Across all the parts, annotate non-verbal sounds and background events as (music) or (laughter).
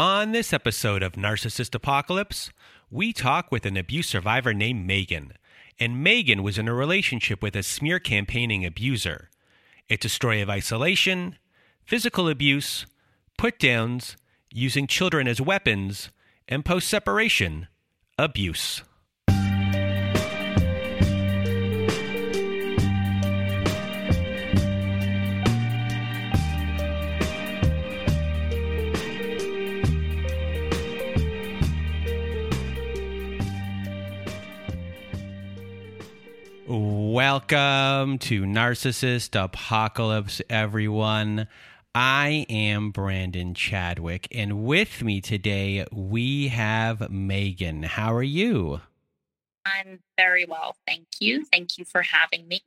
On this episode of Narcissist Apocalypse, we talk with an abuse survivor named Megan. And Megan was in a relationship with a smear campaigning abuser. It's a story of isolation, physical abuse, put downs, using children as weapons, and post separation abuse. Welcome to Narcissist Apocalypse, everyone. I am Brandon Chadwick, and with me today we have Megan. How are you? I'm very well, thank you. Thank you for having me.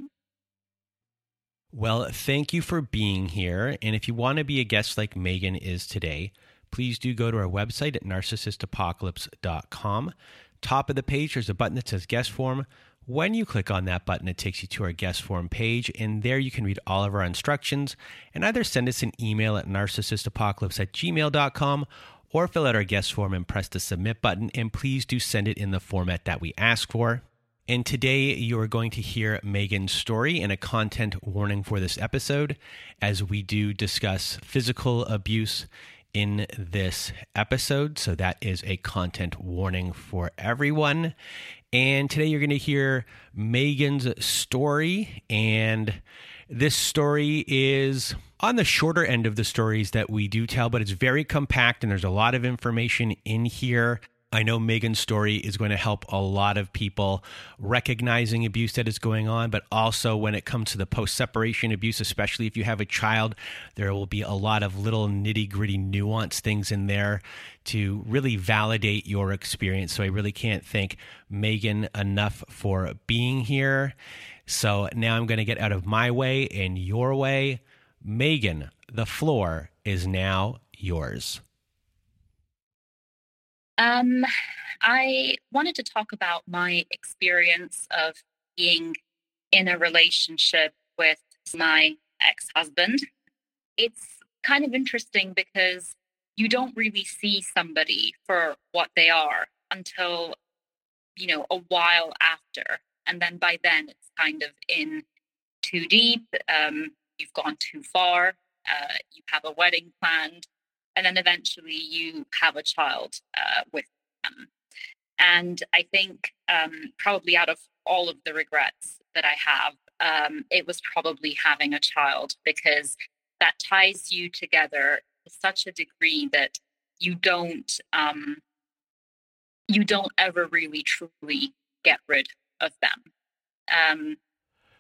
Well, thank you for being here. And if you want to be a guest like Megan is today, please do go to our website at narcissistapocalypse.com. Top of the page, there's a button that says guest form. When you click on that button, it takes you to our guest form page, and there you can read all of our instructions and either send us an email at narcissistapocalypse at gmail.com or fill out our guest form and press the submit button. And please do send it in the format that we ask for. And today you are going to hear Megan's story and a content warning for this episode as we do discuss physical abuse in this episode. So that is a content warning for everyone. And today you're going to hear Megan's story. And this story is on the shorter end of the stories that we do tell, but it's very compact and there's a lot of information in here. I know Megan's story is going to help a lot of people recognizing abuse that is going on, but also when it comes to the post separation abuse, especially if you have a child, there will be a lot of little nitty gritty nuance things in there to really validate your experience. So I really can't thank Megan enough for being here. So now I'm going to get out of my way and your way. Megan, the floor is now yours. Um, I wanted to talk about my experience of being in a relationship with my ex husband. It's kind of interesting because you don't really see somebody for what they are until, you know, a while after. And then by then it's kind of in too deep. Um, you've gone too far. Uh, you have a wedding planned and then eventually you have a child uh, with them. And I think um, probably out of all of the regrets that I have, um, it was probably having a child because that ties you together to such a degree that you don't um, you don't ever really truly get rid of them. Um,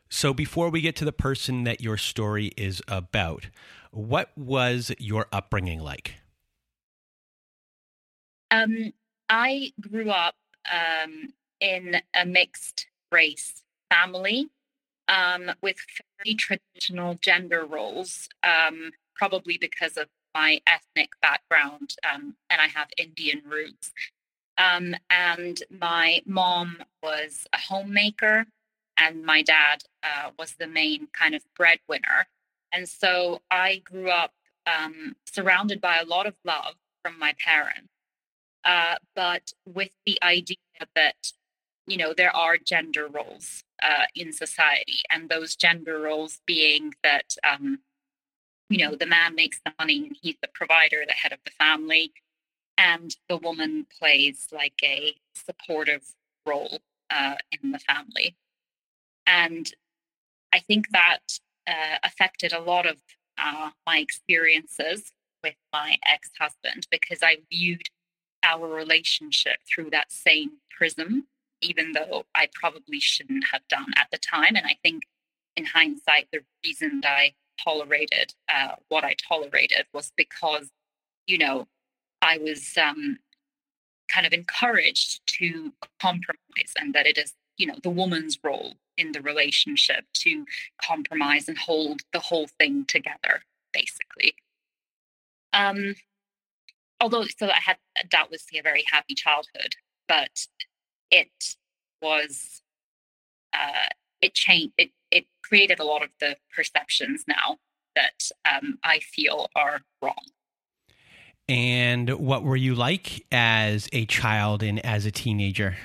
so before we get to the person that your story is about, what was your upbringing like? Um, I grew up um, in a mixed race family um, with very traditional gender roles, um, probably because of my ethnic background, um, and I have Indian roots. Um, and my mom was a homemaker, and my dad uh, was the main kind of breadwinner. And so I grew up um, surrounded by a lot of love from my parents, uh, but with the idea that, you know, there are gender roles uh, in society, and those gender roles being that, um, you know, the man makes the money and he's the provider, the head of the family. and the woman plays like a supportive role uh, in the family. And I think that uh, affected a lot of uh, my experiences with my ex husband because I viewed our relationship through that same prism, even though I probably shouldn't have done at the time. And I think in hindsight, the reason that I tolerated uh, what I tolerated was because, you know, I was um, kind of encouraged to compromise and that it is, you know, the woman's role in the relationship to compromise and hold the whole thing together, basically. Um, although, so I had doubtlessly a very happy childhood, but it was, uh, it changed, it, it created a lot of the perceptions now that um, I feel are wrong. And what were you like as a child and as a teenager?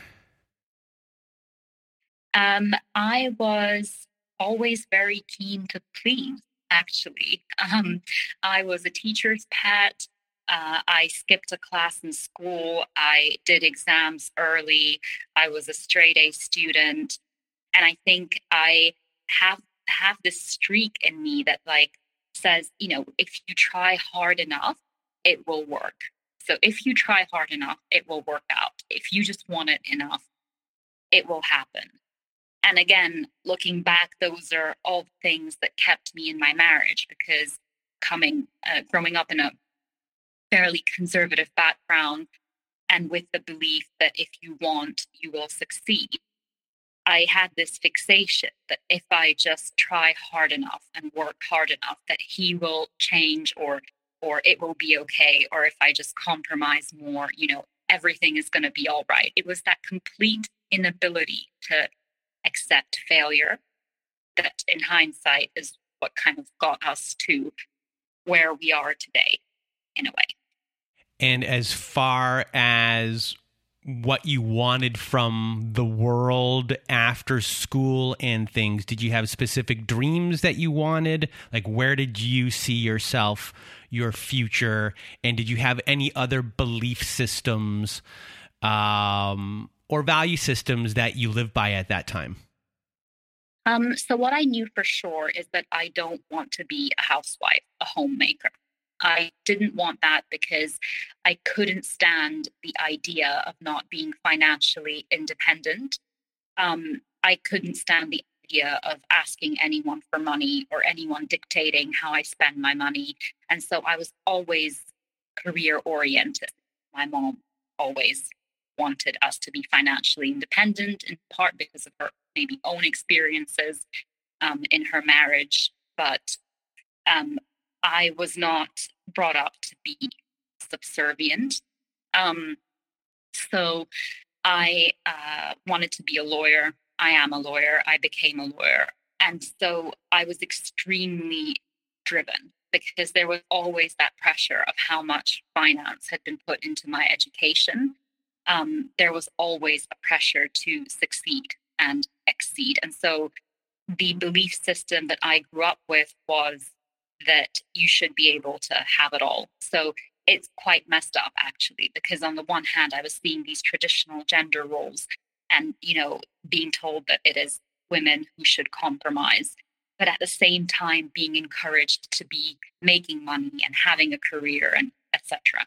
Um, I was always very keen to please, actually. (laughs) Um, I was a teacher's pet. Uh, I skipped a class in school. I did exams early. I was a straight A student. And I think I have have this streak in me that like says, you know, if you try hard enough, it will work. So if you try hard enough, it will work out. If you just want it enough, it will happen. And again, looking back, those are all things that kept me in my marriage because coming, uh, growing up in a fairly conservative background and with the belief that if you want, you will succeed. I had this fixation that if I just try hard enough and work hard enough, that he will change or or it will be okay, or if I just compromise more, you know, everything is going to be all right. It was that complete inability to accept failure that, in hindsight, is what kind of got us to where we are today, in a way. And as far as what you wanted from the world after school and things, did you have specific dreams that you wanted? Like, where did you see yourself your future? And did you have any other belief systems um, or value systems that you lived by at that time? Um, so, what I knew for sure is that I don't want to be a housewife, a homemaker. I didn't want that because I couldn't stand the idea of not being financially independent. Um, I couldn't stand the idea of asking anyone for money or anyone dictating how I spend my money. And so I was always career oriented. My mom always wanted us to be financially independent, in part because of her maybe own experiences um, in her marriage. But um, I was not brought up to be subservient. Um, so I uh, wanted to be a lawyer. I am a lawyer. I became a lawyer. And so I was extremely driven because there was always that pressure of how much finance had been put into my education. Um, there was always a pressure to succeed and exceed. And so the belief system that I grew up with was that you should be able to have it all. So it's quite messed up actually, because on the one hand, I was seeing these traditional gender roles and, you know, being told that it is women who should compromise, but at the same time being encouraged to be making money and having a career and etc.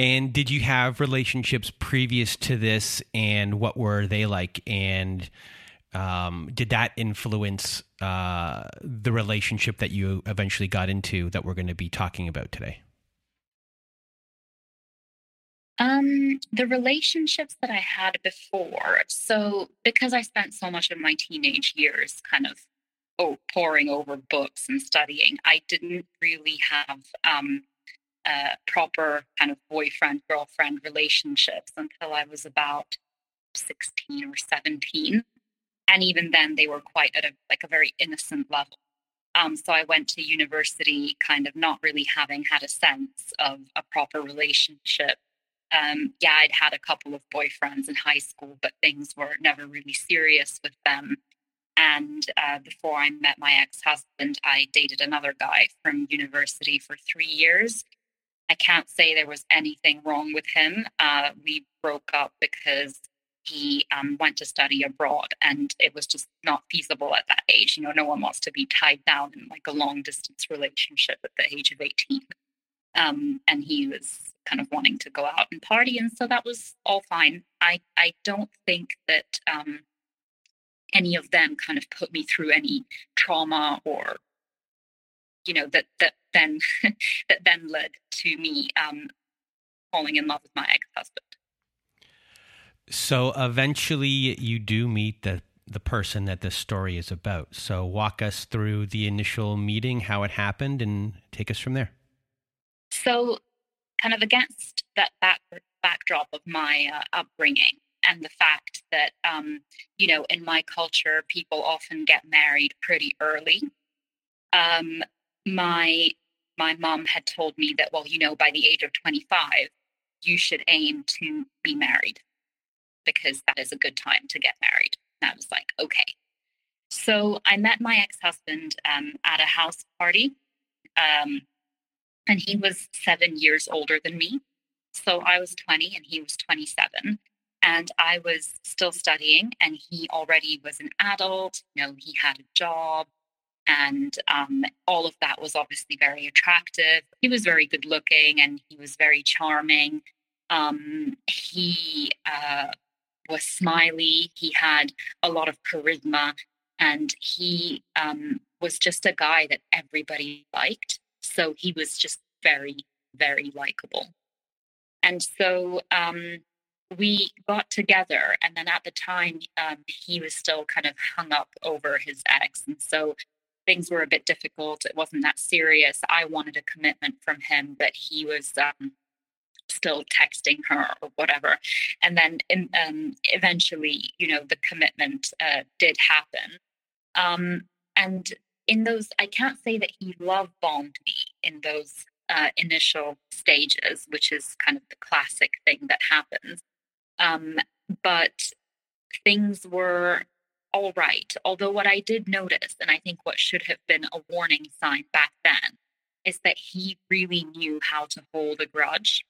And did you have relationships previous to this, and what were they like? And um, did that influence uh, the relationship that you eventually got into that we're going to be talking about today? Um, the relationships that I had before. So, because I spent so much of my teenage years kind of oh, poring over books and studying, I didn't really have um, proper kind of boyfriend girlfriend relationships until I was about 16 or 17. And even then, they were quite at a like a very innocent level. Um, so I went to university, kind of not really having had a sense of a proper relationship. Um, yeah, I'd had a couple of boyfriends in high school, but things were never really serious with them. And uh, before I met my ex husband, I dated another guy from university for three years. I can't say there was anything wrong with him. Uh, we broke up because he um, went to study abroad and it was just not feasible at that age. You know, no one wants to be tied down in like a long distance relationship at the age of 18. Um, and he was kind of wanting to go out and party. And so that was all fine. I, I don't think that um, any of them kind of put me through any trauma or you know that that then (laughs) that then led to me um, falling in love with my ex-husband. So eventually you do meet the the person that this story is about. So walk us through the initial meeting how it happened and take us from there. So kind of against that back, backdrop of my uh, upbringing and the fact that um, you know in my culture people often get married pretty early. Um, my my mom had told me that well you know by the age of 25 you should aim to be married because that is a good time to get married. And i was like okay. So i met my ex-husband um, at a house party um, and he was seven years older than me. So i was 20 and he was 27 and I was still studying, and he already was an adult. You know, he had a job, and um, all of that was obviously very attractive. He was very good looking, and he was very charming. Um, he uh, was smiley. He had a lot of charisma, and he um, was just a guy that everybody liked. So he was just very, very likable. And so um, we got together and then at the time um, he was still kind of hung up over his ex and so things were a bit difficult it wasn't that serious i wanted a commitment from him but he was um, still texting her or whatever. And then in, um, eventually you know the commitment uh, did happen. Um, and in those i can't say that he love bombed me in those uh, initial stages which is kind of the classic thing that happens. Um, but things were all right. Although, what I did notice, and I think what should have been a warning sign back then, is that he really knew how to hold a grudge.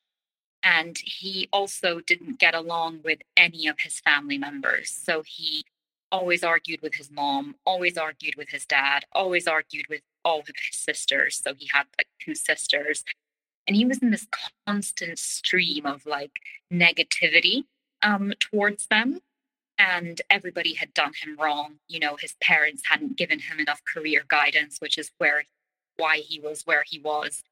And he also didn't get along with any of his family members. So he always argued with his mom, always argued with his dad, always argued with all of his sisters. So he had like two sisters. And he was in this constant stream of like negativity um, towards them. And everybody had done him wrong. You know, his parents hadn't given him enough career guidance, which is where why he was where he was.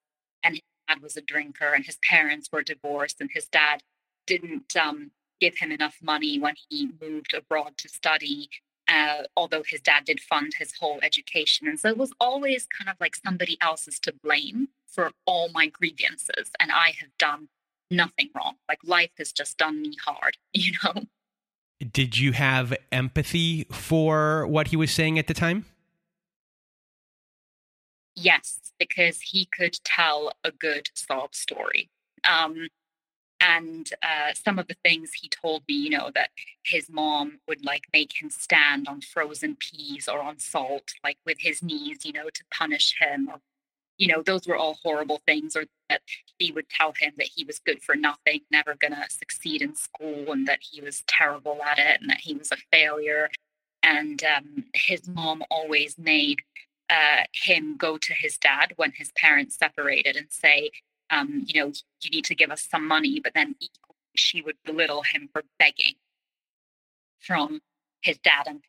And his dad was a drinker, and his parents were divorced, and his dad didn't um, give him enough money when he moved abroad to study. Uh, although his dad did fund his whole education. And so it was always kind of like somebody else is to blame for all my grievances. And I have done nothing wrong. Like life has just done me hard, (laughs) you know? Did you have empathy for what he was saying at the time? Yes, because he could tell a good sob story. Um, and uh, some of the things he told me, you know, that his mom would like make him stand on frozen peas or on salt, like with his knees, you know, to punish him or you know, those were all horrible things, or that he would tell him that he was good for nothing, never going to succeed in school, and that he was terrible at it, and that he was a failure. And um, his mom always made uh, him go to his dad when his parents separated and say, um, you know, you need to give us some money. But then she would belittle him for begging from his dad. And,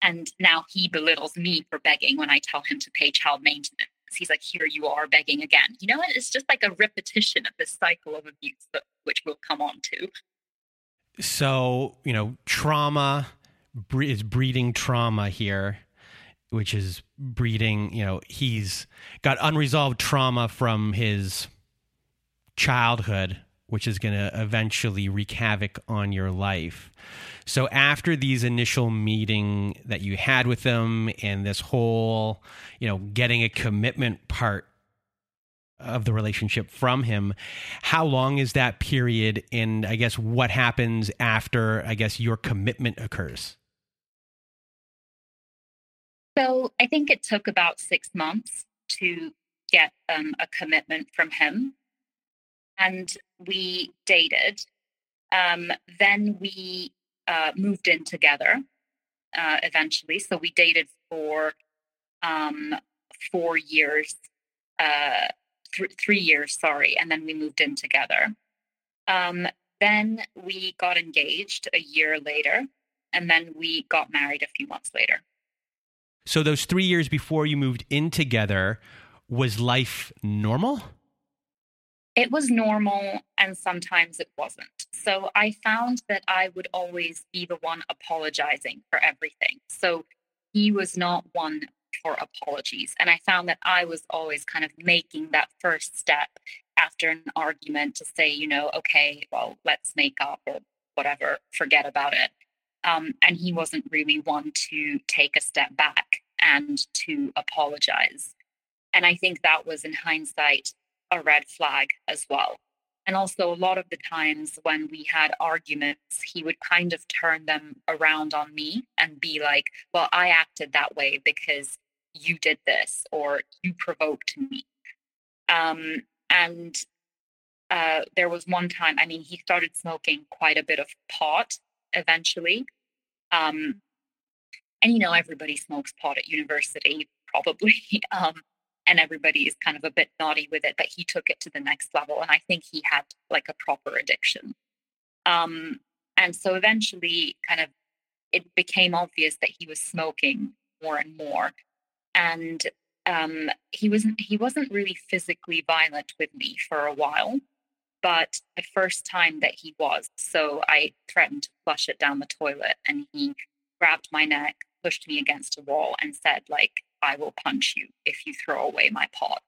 and now he belittles me for begging when I tell him to pay child maintenance he's like, here you are begging again. You know, it's just like a repetition of this cycle of abuse, which we'll come on to. So, you know, trauma is breeding trauma here, which is breeding, you know, he's got unresolved trauma from his childhood, which is going to eventually wreak havoc on your life. So after these initial meeting that you had with them and this whole, you know, getting a commitment part of the relationship from him, how long is that period and I guess what happens after I guess your commitment occurs? So I think it took about 6 months to get um, a commitment from him. And we dated. Um, then we uh, moved in together uh, eventually. So we dated for um, four years, uh, th- three years, sorry, and then we moved in together. Um, then we got engaged a year later, and then we got married a few months later. So those three years before you moved in together, was life normal? It was normal, and sometimes it wasn't. So I found that I would always be the one apologizing for everything. So he was not one for apologies. And I found that I was always kind of making that first step after an argument to say, you know, okay, well, let's make up or whatever, forget about it. Um, and he wasn't really one to take a step back and to apologize. And I think that was in hindsight a red flag as well. And also, a lot of the times when we had arguments, he would kind of turn them around on me and be like, Well, I acted that way because you did this or you provoked me. Um, and uh, there was one time, I mean, he started smoking quite a bit of pot eventually. Um, and, you know, everybody smokes pot at university, probably. (laughs) um, and everybody is kind of a bit naughty with it but he took it to the next level and i think he had like a proper addiction. Um, and so eventually kind of it became obvious that he was smoking more and more. And um, he wasn't he wasn't really physically violent with me for a while but the first time that he was so i threatened to flush it down the toilet and he grabbed my neck pushed me against a wall and said like I will punch you if you throw away my pot.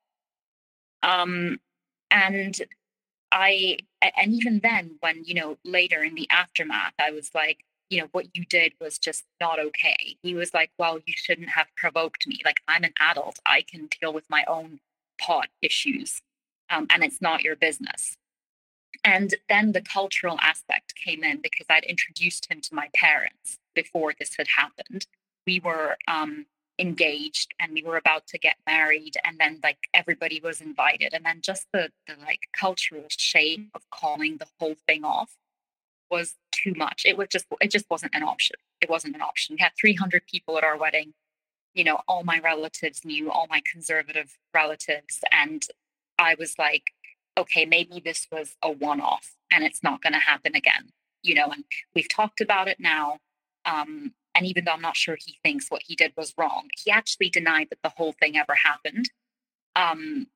Um, and I, and even then, when, you know, later in the aftermath, I was like, you know, what you did was just not okay. He was like, well, you shouldn't have provoked me. Like, I'm an adult. I can deal with my own pot issues, um, and it's not your business. And then the cultural aspect came in because I'd introduced him to my parents before this had happened. We were um, engaged and we were about to get married and then like everybody was invited. And then just the the like cultural shame of calling the whole thing off was too much. It was just it just wasn't an option. It wasn't an option. We had 300 people at our wedding. You know all my relatives knew all my conservative relatives. And i was like okay maybe this was a one off and it's not going to happen again. You know and we've talked about it now. Um, and even though I'm not sure he thinks what he did was wrong, he actually denied that the whole thing ever happened. Um,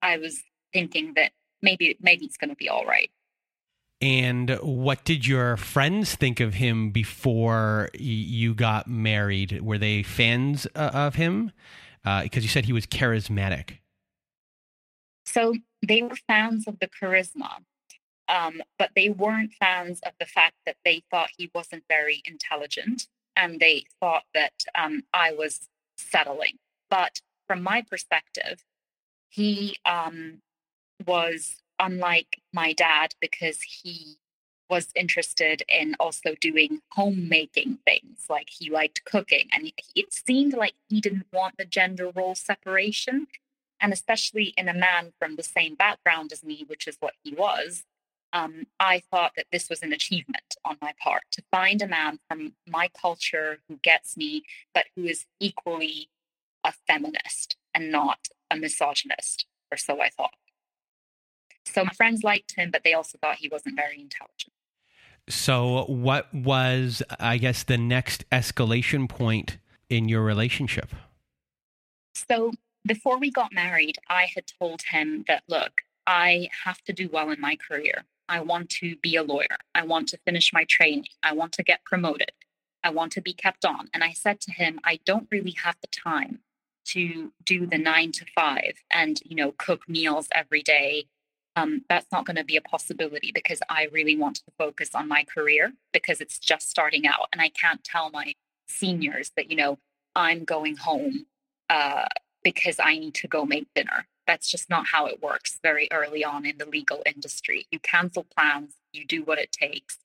I was thinking that maybe maybe it's going to be all right. And what did your friends think of him before you got married? Were they fans uh, of him? Because uh, you said he was charismatic. So they were fans of the charisma. Um, but they weren't fans of the fact that they thought he wasn't very intelligent and they thought that um, I was settling. But from my perspective, he um, was unlike my dad because he was interested in also doing homemaking things like he liked cooking and it seemed like he didn't want the gender role separation and especially in a man from the same background as me which is what he was um, I thought that this was an achievement on my part to find a man from my culture who gets me, but who is equally a feminist and not a misogynist, or so I thought. So my friends liked him, but they also thought he wasn't very intelligent. So, what was, I guess, the next escalation point in your relationship? So, before we got married, I had told him that, look, I have to do well in my career. I want to be a lawyer. I want to finish my training. I want to get promoted. I want to be kept on. And I said to him, I don't really have the time to do the nine to five and, you know, cook meals every day um, that's not going to be a possibility because I really want to focus on my career because it's just starting out. And I can't tell my seniors that, you know, I'm going home uh, because I need to go make dinner. That's just not how it works very early on in the legal industry. You cancel plans, you do what it takes.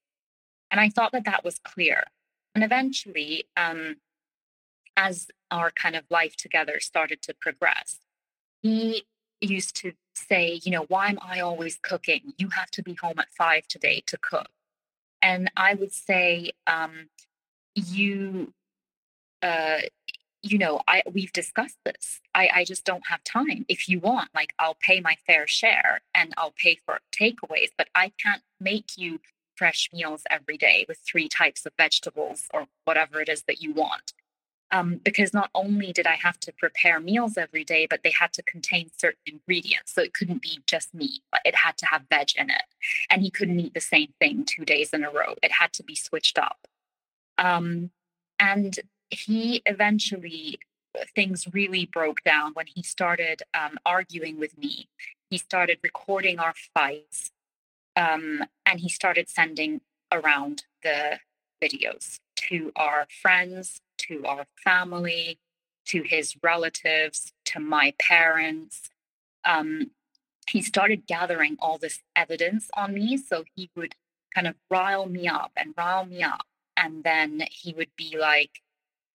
And I thought that that was clear. And eventually, um, as our kind of life together started to progress, he used to say, you know, why am I always cooking? You have to be home at five today to cook. And I would say, um, you, uh, you know, I we've discussed this. I, I just don't have time. If you want, like, I'll pay my fair share and I'll pay for takeaways, but I can't make you fresh meals every day with three types of vegetables or whatever it is that you want um, because not only did I have to prepare meals every day, but they had to contain certain ingredients. So it couldn't be just meat, but it had to have veg in it. And he couldn't eat the same thing two days in a row. It had to be switched up. Um, and he eventually, things really broke down when he started um, arguing with me. He started recording our fights um, and he started sending around the videos to our friends, to our family, to his relatives, to my parents. Um, he started gathering all this evidence on me. So he would kind of rile me up and rile me up. And then he would be like,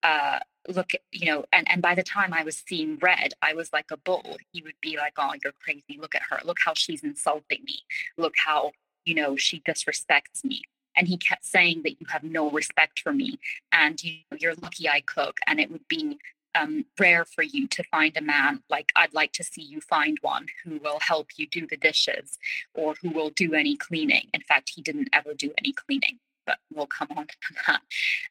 uh, look, you know, and, and by the time I was seeing red, I was like a bull. He would be like, oh, you're crazy. Look at her. Look how she's insulting me. Look how, you know, she disrespects me. And he kept saying that you have no respect for me and you, you're lucky I cook. And it would be um, rare for you to find a man like I'd like to see you find one who will help you do the dishes or who will do any cleaning. In fact, he didn't ever do any cleaning, but we'll come on to that.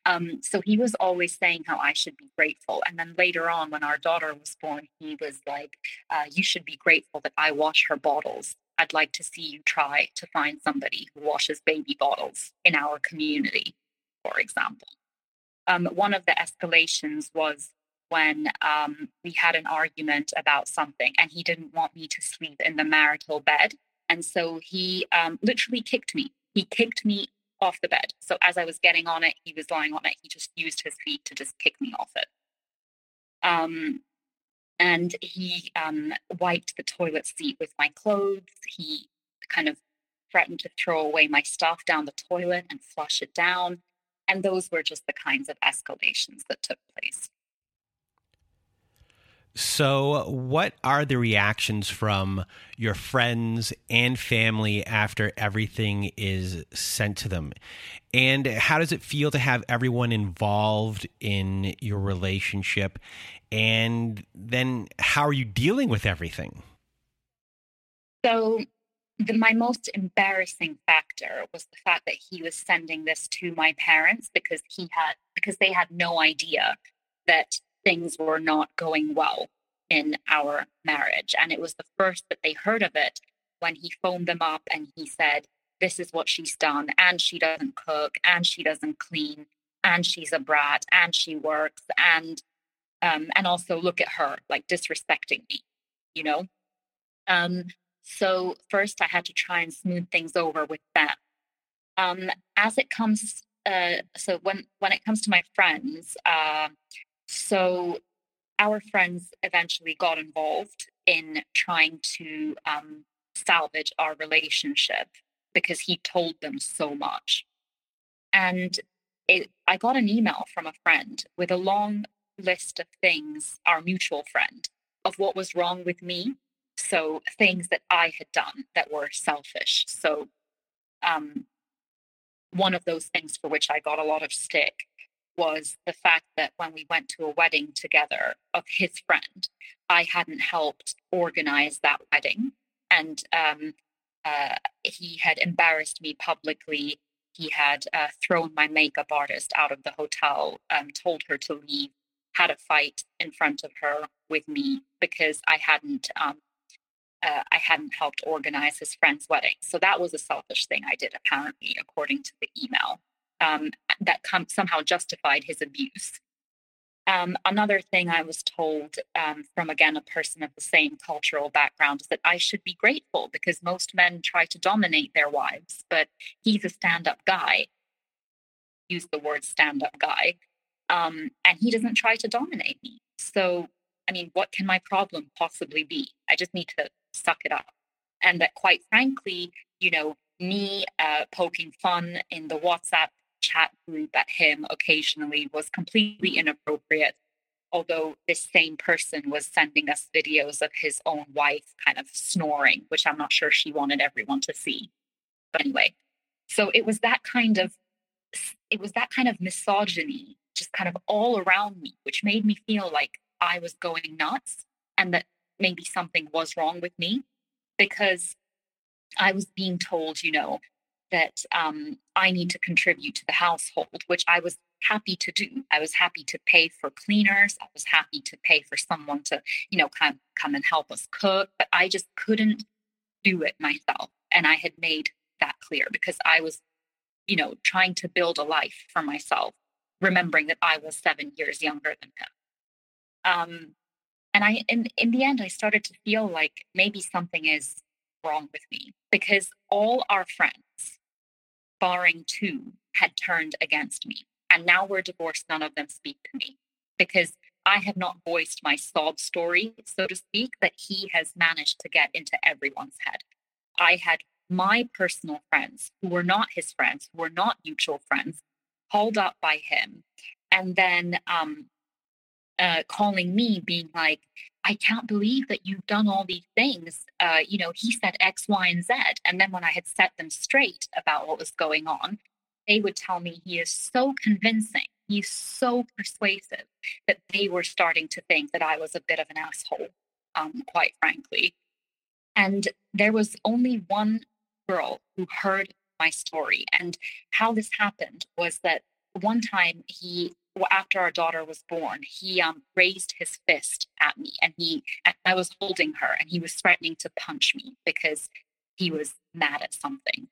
Um, so he was always saying how I should be grateful. And then later on, when our daughter was born, he was like, uh, You should be grateful that I wash her bottles. I'd like to see you try to find somebody who washes baby bottles in our community, for example. Um, one of the escalations was when um, we had an argument about something and he didn't want me to sleep in the marital bed. And so he um, literally kicked me. He kicked me off the bed. So as I was getting on it, he was lying on it. He just used his feet to just kick me off it. Um, and he um, wiped the toilet seat with my clothes. He kind of threatened to throw away my stuff down the toilet and flush it down. And those were just the kinds of escalations that took place. So, what are the reactions from your friends and family after everything is sent to them? And how does it feel to have everyone involved in your relationship? And then, how are you dealing with everything? So, the, my most embarrassing factor was the fact that he was sending this to my parents because he had because they had no idea that things were not going well in our marriage. And it was the first that they heard of it when he phoned them up and he said, This is what she's done. And she doesn't cook and she doesn't clean and she's a brat and she works and um, and also look at her like disrespecting me, you know? Um, so first I had to try and smooth things over with them. Um, as it comes uh, so when when it comes to my friends, uh, so our friends eventually got involved in trying to um, salvage our relationship because he told them so much. And it, I got an email from a friend with a long list of things, our mutual friend, of what was wrong with me. So things that I had done that were selfish. So um, one of those things for which I got a lot of stick was the fact that when we went to a wedding together of his friend, I hadn't helped organize that wedding. And um, uh, he had embarrassed me publicly. He had uh, thrown my makeup artist out of the hotel, um, told her to leave, had a fight in front of her with me because I hadn't um, uh, I hadn't helped organize his friend's wedding. So that was a selfish thing I did, apparently, according to the email um, that com- somehow justified his abuse. Um, another thing I was told um, from, again, a person of the same cultural background is that I should be grateful because most men try to dominate their wives, but he's a stand up guy. Use the word stand up guy. Um, and he doesn't try to dominate me. So, I mean, what can my problem possibly be? I just need to suck it up. And that, quite frankly, you know, me uh, poking fun in the WhatsApp chat group at him occasionally was completely inappropriate. Although this same person was sending us videos of his own wife kind of snoring, which I'm not sure she wanted everyone to see. But anyway, so it was that kind of it was that kind of misogyny just kind of all around me, which made me feel like I was going nuts and that maybe something was wrong with me because I was being told, you know, that um, I need to contribute to the household, which I was happy to do. I was happy to pay for cleaners. I was happy to pay for someone to, you know, come come and help us cook. But I just couldn't do it myself, and I had made that clear because I was, you know, trying to build a life for myself, remembering that I was seven years younger than him. Um, and I, in in the end, I started to feel like maybe something is wrong with me because all our friends, barring two, had turned against me. And now we're divorced, none of them speak to me because I have not voiced my sob story, so to speak, that he has managed to get into everyone's head. I had my personal friends who were not his friends, who were not mutual friends, called up by him. And then um, uh, calling me, being like, I can't believe that you've done all these things. Uh, you know, he said X, Y, and Z. And then when I had set them straight about what was going on, they would tell me he is so convincing, he's so persuasive that they were starting to think that I was a bit of an asshole, um, quite frankly. And there was only one girl who heard my story. And how this happened was that one time he after our daughter was born, he um, raised his fist at me, and he I was holding her, and he was threatening to punch me because he was mad at something.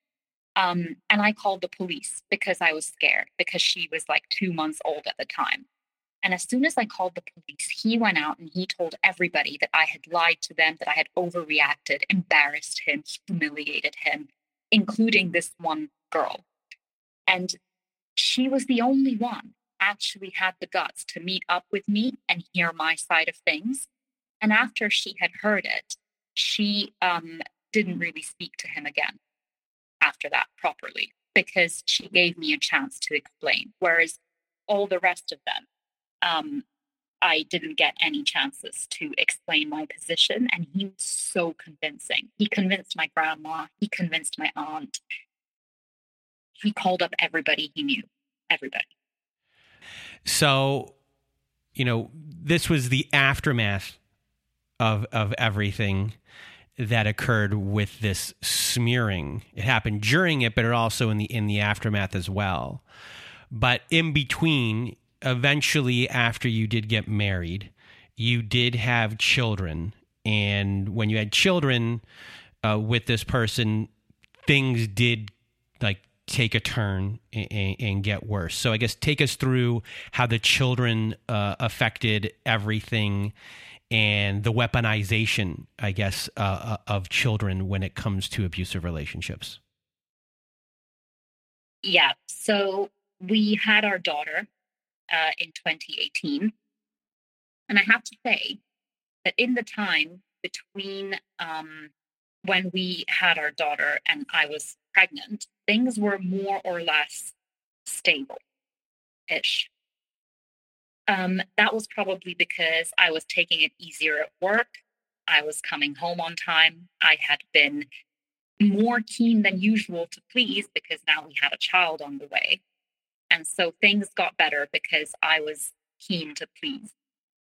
Um, and I called the police because I was scared because she was like two months old at the time. And as soon as I called the police, he went out and he told everybody that I had lied to them, that I had overreacted, embarrassed him, humiliated him, including this one girl. And she was the only one actually had the guts to meet up with me and hear my side of things. And after she had heard it, she um, didn't really speak to him again after that properly because she gave me a chance to explain. Whereas all the rest of them, um, I didn't get any chances to explain my position. And he was so convincing. He convinced my grandma, he convinced my aunt. He called up everybody he knew, everybody. So, you know, this was the aftermath of of everything that occurred with this smearing. It happened during it, but it also in the in the aftermath as well. But in between, eventually after you did get married, you did have children, and when you had children uh, with this person, things did like take a turn and, and, get worse. So I guess take us through how the children uh, affected everything and the weaponization, I guess, uh, uh, of children when it comes to abusive relationships. Yeah. So we had our daughter uh, in 2018. And I have to say that in the time between um, when we had our daughter and I was pregnant, things were more or less stable ish. Um, that was probably because I was taking it easier at work. I was coming home on time. I had been more keen than usual to please because now we had a child on the way. And so things got better because I was keen to please.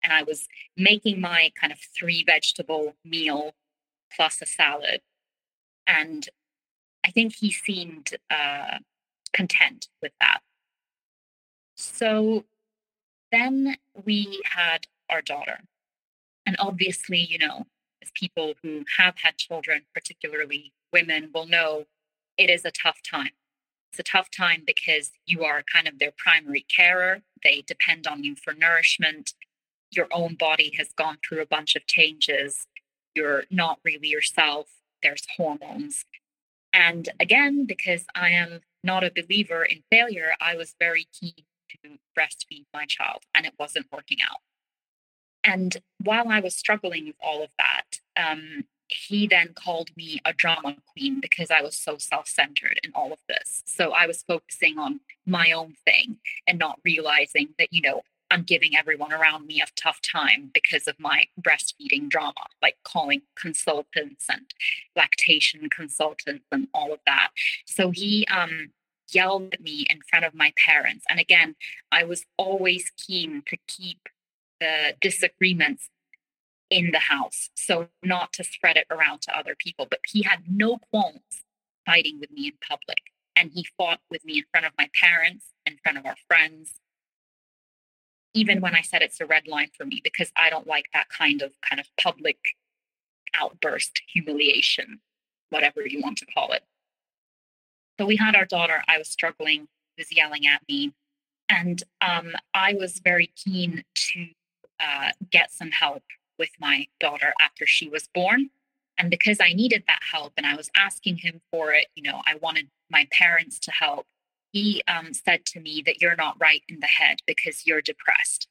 And I was making my kind of three vegetable meal plus a salad. And I think he seemed uh, content with that. So then we had our daughter. And obviously, you know, as people who have had children, particularly women, will know it is a tough time it's a tough time because you are kind of their primary carer. They depend on you for nourishment. Your own body has gone through a bunch of changes. You're not really yourself. There's hormones. And again, because I am not a believer in failure, I was very keen to breastfeed my child and it wasn't working out. And while I was struggling with all of that, um, he then called me a drama queen because I was so self centered in all of this. So I was focusing on my own thing and not realizing that, you know, I'm giving everyone around me a tough time because of my breastfeeding drama, like calling consultants and lactation consultants and all of that. So he um, yelled at me in front of my parents. And again, I was always keen to keep the disagreements in the house. So not to spread it around to other people. But he had no qualms fighting with me in public. And he fought with me in front of my parents, in front of our friends, even when I said it's a red line for me, because I don't like that kind of kind of public outburst, humiliation, whatever you want to call it. So we had our daughter. I was struggling, was yelling at me. And um, I was very keen to uh, get some help with my daughter after she was born. And because I needed that help and I was asking him for it, you know, I wanted my parents to help. He um, said to me that you're not right in the head because you're depressed.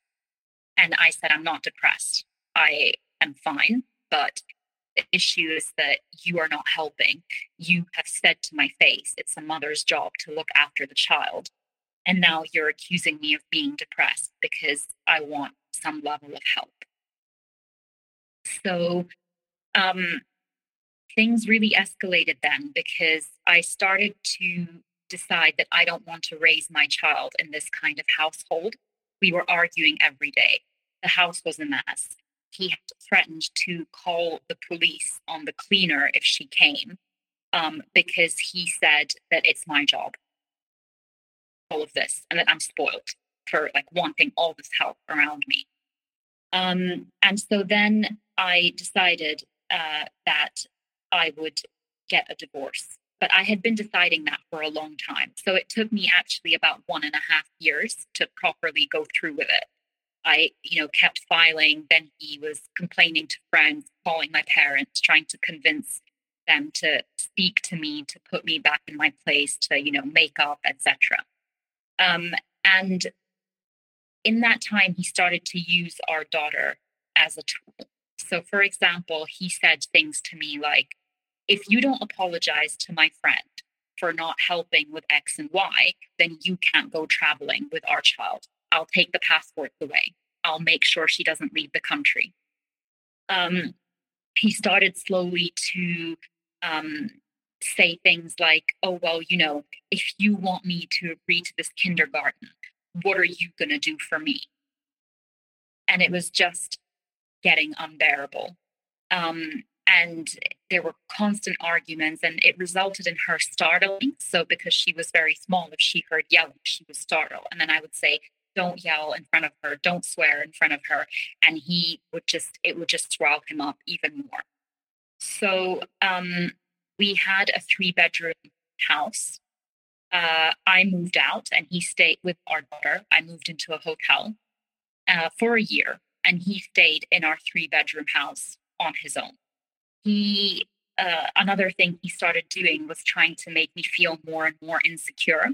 And I said, I'm not depressed. I am fine. But the issue is that you are not helping. You have said to my face, it's a mother's job to look after the child. And now you're accusing me of being depressed because I want some level of help. So um, things really escalated then because I started to decide that I don't want to raise my child in this kind of household. We were arguing every day. The house was a mess. He threatened to call the police on the cleaner if she came um, because he said that it's my job, all of this, and that I'm spoiled for like wanting all this help around me. Um, and so then I decided uh, that I would get a divorce. But I had been deciding that for a long time. So it took me actually about one and a half years to properly go through with it. I, you know, kept filing. Then he was complaining to friends, calling my parents, trying to convince them to speak to me, to put me back in my place, to, you know, make up, etc. Um, and in that time, he started to use our daughter as a tool. So, for example, he said things to me like, if you don't apologize to my friend for not helping with X and Y, then you can't go traveling with our child. I'll take the passports away. I'll make sure she doesn't leave the country. Um, he started slowly to um, say things like, oh, well, you know, if you want me to agree to this kindergarten, what are you going to do for me? And it was just getting unbearable. Um, and there were constant arguments, and it resulted in her startling. So, because she was very small, if she heard yelling, she would startle. And then I would say, Don't yell in front of her, don't swear in front of her. And he would just, it would just swell him up even more. So, um, we had a three bedroom house uh, I moved out and he stayed with our daughter. I moved into a hotel uh, for a year and he stayed in our three bedroom house on his own. He, uh, another thing he started doing was trying to make me feel more and more insecure.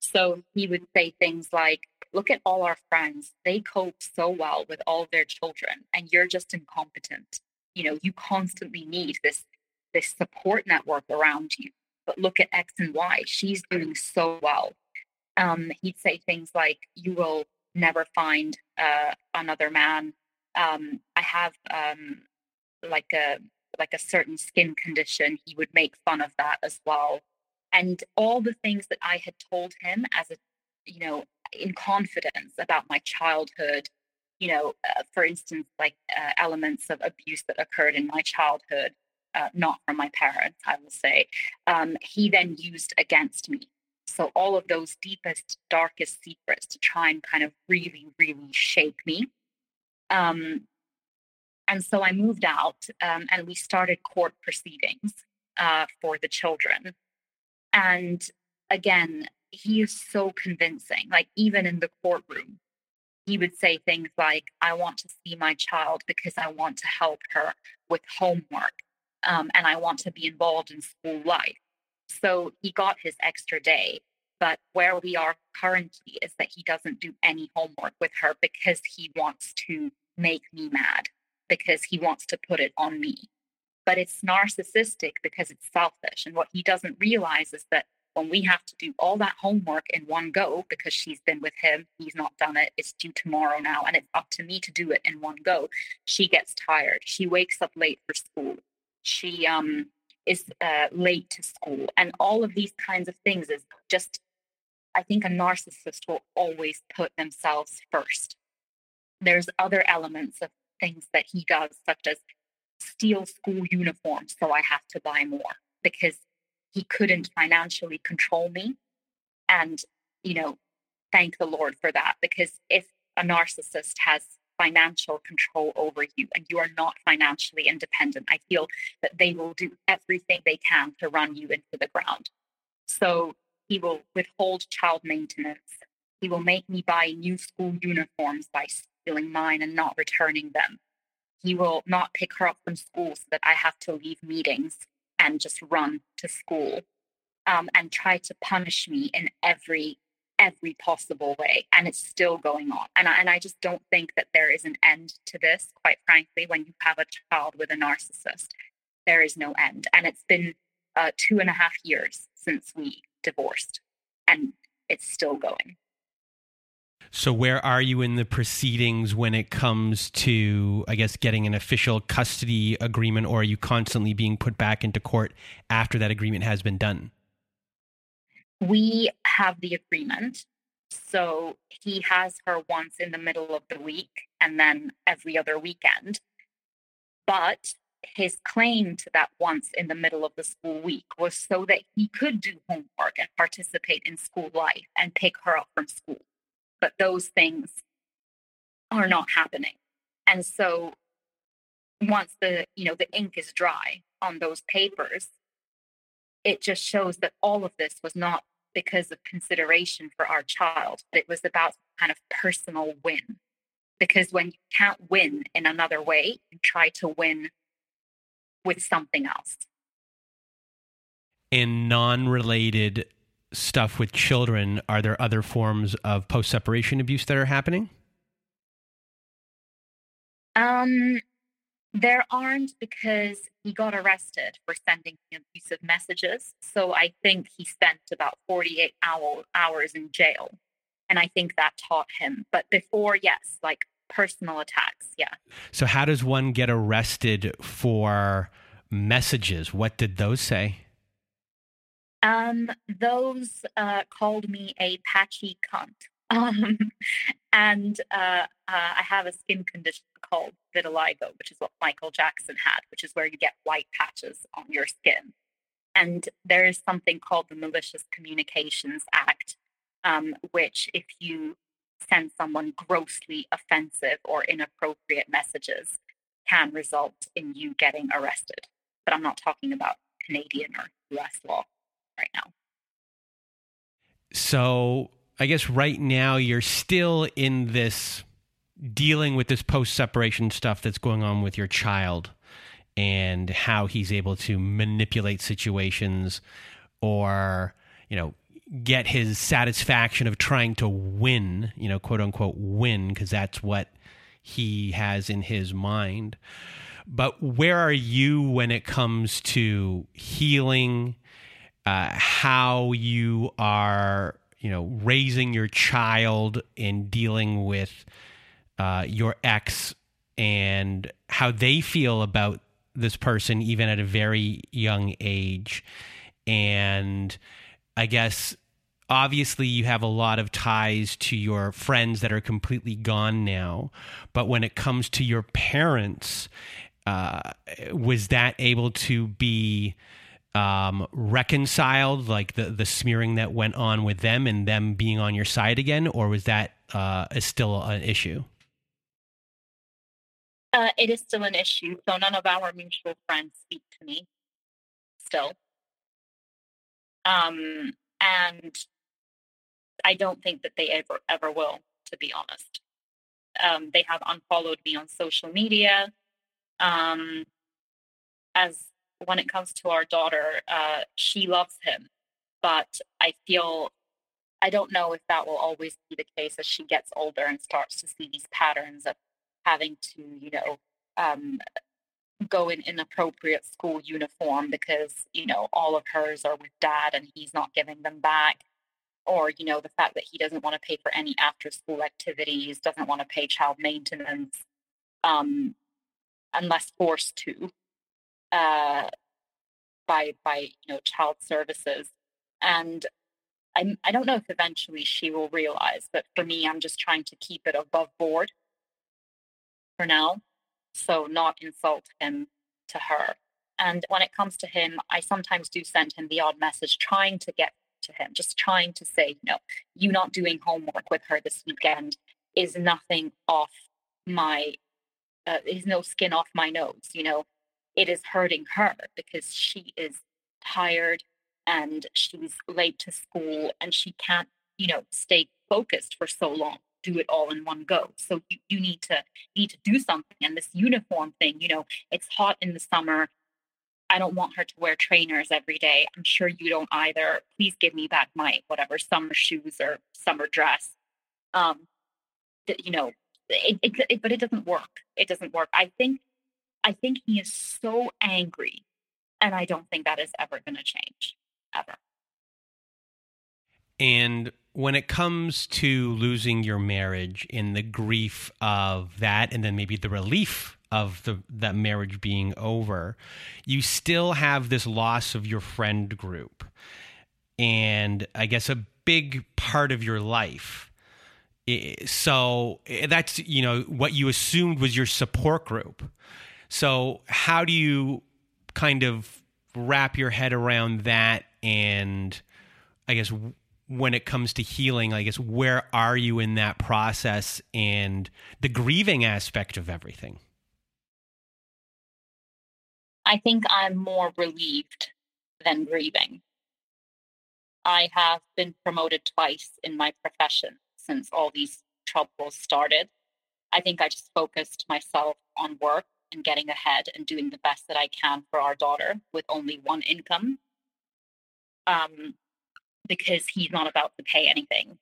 So he would say things like, Look at all our friends. They cope so well with all their children, and you're just incompetent. You know, you constantly need this this support network around you but look at X and Y. She's doing so well. Um, he'd say things like, You will never find uh, another man. Um, I have um, like a like a certain skin condition. He would make fun of that as well. And all the things that I had told him as a, you know, in confidence about my childhood, you know, uh, for instance, like uh, elements of abuse that occurred in my childhood, uh, not from my parents, I will say, um, he then used against me. So all of those deepest, darkest secrets to try and kind of really, really shake me. Um, and so I moved out um, and we started court proceedings uh, for the children. And again, he is so convincing. Like, even in the courtroom, he would say things like, I want to see my child because I want to help her with homework um, and I want to be involved in school life. So he got his extra day. But where we are currently is that he doesn't do any homework with her because he wants to make me mad, because he wants to put it on me. But it's narcissistic because it's selfish. And what he doesn't realize is that when we have to do all that homework in one go because she's been with him, he's not done it, it's due tomorrow now, and it's up to me to do it in one go, she gets tired. She wakes up late for school. She um is uh, late to school, and all of these kinds of things is just. I think a narcissist will always put themselves first. There's other elements of things that he does, such as steal school uniforms, so I have to buy more because he couldn't financially control me. And, you know, thank the Lord for that. Because if a narcissist has financial control over you and you are not financially independent, I feel that they will do everything they can to run you into the ground. So he will withhold child maintenance. He will make me buy new school uniforms by stealing mine and not returning them. He will not pick her up from school so that I have to leave meetings and just run to school um, and try to punish me in every every possible way and it's still going on. And I, and I just don't think that there is an end to this quite frankly when you have a child with a narcissist. There is no end and it's been uh, two and a half years since we divorced and it's still going so, where are you in the proceedings when it comes to, I guess, getting an official custody agreement, or are you constantly being put back into court after that agreement has been done? We have the agreement. So, he has her once in the middle of the week and then every other weekend. But his claim to that once in the middle of the school week was so that he could do homework and participate in school life and pick her up from school but those things are not happening. And so once the, you know, the ink is dry on those papers, it just shows that all of this was not because of consideration for our child. It was about kind of personal win. Because when you can't win in another way, you try to win with something else. In non related stuff with children, are there other forms of post separation abuse that are happening? Um, there aren't because he got arrested for sending abusive messages. So I think he spent about 48 hour, hours in jail. And I think that taught him. But before, yes, like personal attacks. Yeah. So, how does one get arrested for messages? What did those say? Um, those uh, called me a patchy cunt. (laughs) Um, and uh, uh, I have a skin condition called vitiligo, which is what Michael Jackson had, which is where you get white patches on your skin. And there is something called the Malicious Communications Act, um, which, if you send someone grossly offensive or inappropriate messages, can result in you getting arrested. But I'm not talking about Canadian or US law right now. So I guess right now you're still in this dealing with this post separation stuff that's going on with your child and how he's able to manipulate situations or, you know, get his satisfaction of trying to win, you know, quote unquote win, because that's what he has in his mind. But where are you when it comes to healing uh, how you are, you know, raising your child and dealing with uh, your ex and how they feel about this person, even at a very young age. And I guess obviously you have a lot of ties to your friends that are completely gone now. But when it comes to your parents, uh, was that able to be um, reconciled, like the the smearing that went on with them and them being on your side again, or was that uh, is still an issue? Uh, it is still an issue. So none of our mutual friends speak to me still. Um, And I don't think that they ever, ever will, to be honest. Um, they have unfollowed me on social media. Um, as when it comes to our daughter, uh, she loves him, but I feel I don't know if that will always be the case as she gets older and starts to see these patterns of having to, you know, um, go in inappropriate school uniform because, you know, all of hers are with dad and he's not giving them back. Or, you know, the fact that he doesn't want to pay for any after school activities, doesn't want to pay child maintenance, um, unless forced to uh, by by you know child services. And I I don't know if eventually she will realize, but for me, I'm just trying to keep it above board for now, so not insult him to her. And when it comes to him, I sometimes do send him the odd message trying to get to him, just trying to say, you know, you not doing homework with her this weekend is nothing off my, uh, is no skin off my nose. You know, it is hurting her because she is tired and she's late to school and she can't, you know, stay focused for so long do it all in one go. So you, you need to need to do something. And this uniform thing, you know, it's hot in the summer. I don't want her to wear trainers every day. I'm sure you don't either. Please give me back my whatever summer shoes or summer dress. Um, you know, it, it, it, but it doesn't work. It doesn't work. I think, I think he is so angry, and I don't think that is ever going to change, ever. And when it comes to losing your marriage and the grief of that, and then maybe the relief of the that marriage being over, you still have this loss of your friend group, and I guess a big part of your life. Eh, so eh, that's you know what you assumed was your support group. So how do you kind of wrap your head around that and I guess when it comes to healing i guess where are you in that process and the grieving aspect of everything? I think i'm more relieved than grieving. I have been promoted twice in my profession since all these troubles started. I think i just focused myself on work and getting ahead and doing the best that i can for our daughter with only one income um, because he's not about to pay anything.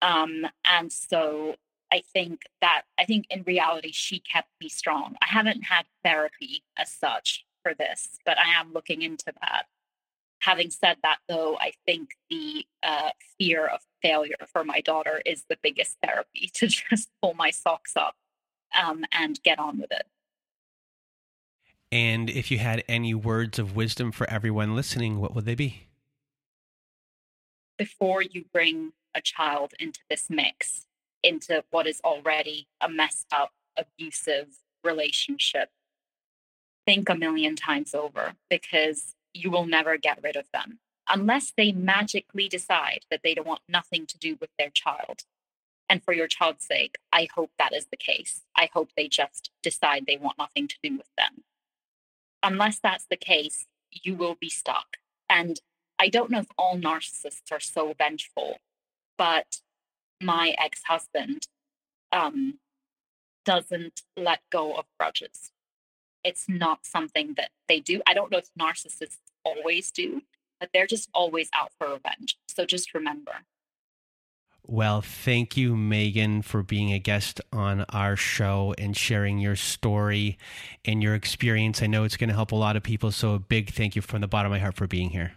Um, and so I think that I think in reality she kept me strong. I haven't had therapy as such for this, but I am looking into that. Having said that, though, I think the uh, fear of failure for my daughter is the biggest therapy (laughs) to just pull my socks up um, and get on with it. And if you had any words of wisdom for everyone listening, what would they be? before you bring a child into this mix, into what is already a messed up, abusive relationship, think a million times over because you will never get rid of them unless they magically decide that they don't want nothing to do with their child. And for your child's sake, I hope that is the case. I hope they just decide they want nothing to do with them. Unless that's the case, you will be stuck. And I don't know if all narcissists are so vengeful, but my ex husband um, doesn't let go of grudges. It's not something that they do. I don't know if narcissists always do, but they're just always out for revenge. So just remember. Well, thank you, Megan, for being a guest on our show and sharing your story and your experience. I know it's going to help a lot of people. So, a big thank you from the bottom of my heart for being here.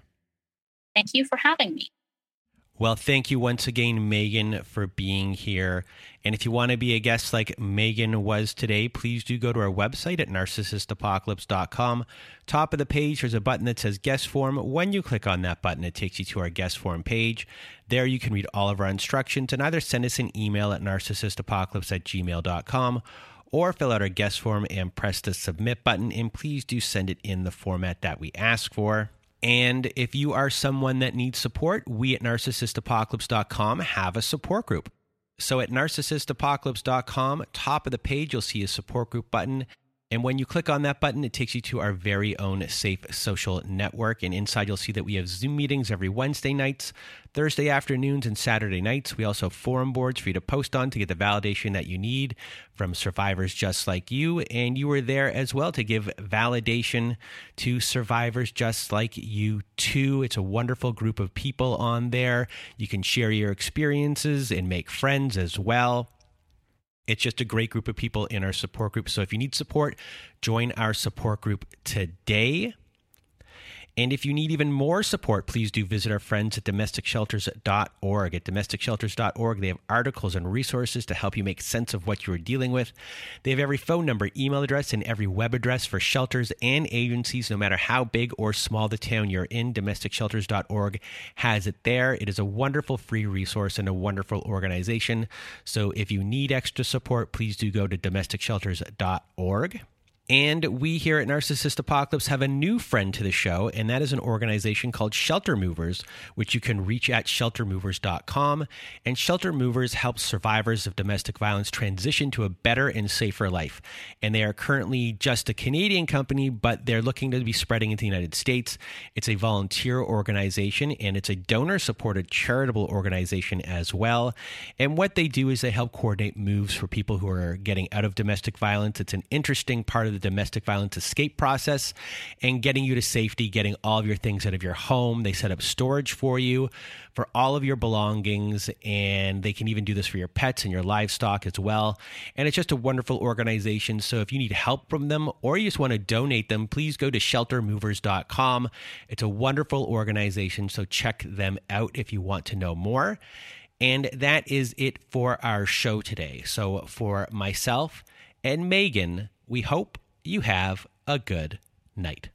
Thank you for having me. Well, thank you once again, Megan, for being here. And if you want to be a guest like Megan was today, please do go to our website at narcissistapocalypse.com. Top of the page, there's a button that says guest form. When you click on that button, it takes you to our guest form page. There you can read all of our instructions and either send us an email at narcissistapocalypse at gmail.com or fill out our guest form and press the submit button. And please do send it in the format that we ask for. And if you are someone that needs support, we at narcissistapocalypse.com have a support group. So at narcissistapocalypse.com, top of the page, you'll see a support group button. And when you click on that button, it takes you to our very own safe social network. And inside, you'll see that we have Zoom meetings every Wednesday nights, Thursday afternoons, and Saturday nights. We also have forum boards for you to post on to get the validation that you need from survivors just like you. And you are there as well to give validation to survivors just like you, too. It's a wonderful group of people on there. You can share your experiences and make friends as well. It's just a great group of people in our support group. So if you need support, join our support group today. And if you need even more support, please do visit our friends at domesticshelters.org. At domesticshelters.org, they have articles and resources to help you make sense of what you are dealing with. They have every phone number, email address, and every web address for shelters and agencies, no matter how big or small the town you're in. Domesticshelters.org has it there. It is a wonderful free resource and a wonderful organization. So if you need extra support, please do go to domesticshelters.org. And we here at Narcissist Apocalypse have a new friend to the show, and that is an organization called Shelter Movers, which you can reach at sheltermovers.com. And Shelter Movers helps survivors of domestic violence transition to a better and safer life. And they are currently just a Canadian company, but they're looking to be spreading into the United States. It's a volunteer organization, and it's a donor supported charitable organization as well. And what they do is they help coordinate moves for people who are getting out of domestic violence. It's an interesting part of the domestic violence escape process and getting you to safety, getting all of your things out of your home. They set up storage for you for all of your belongings, and they can even do this for your pets and your livestock as well. And it's just a wonderful organization. So if you need help from them or you just want to donate them, please go to sheltermovers.com. It's a wonderful organization, so check them out if you want to know more. And that is it for our show today. So for myself and Megan, we hope you have a good night.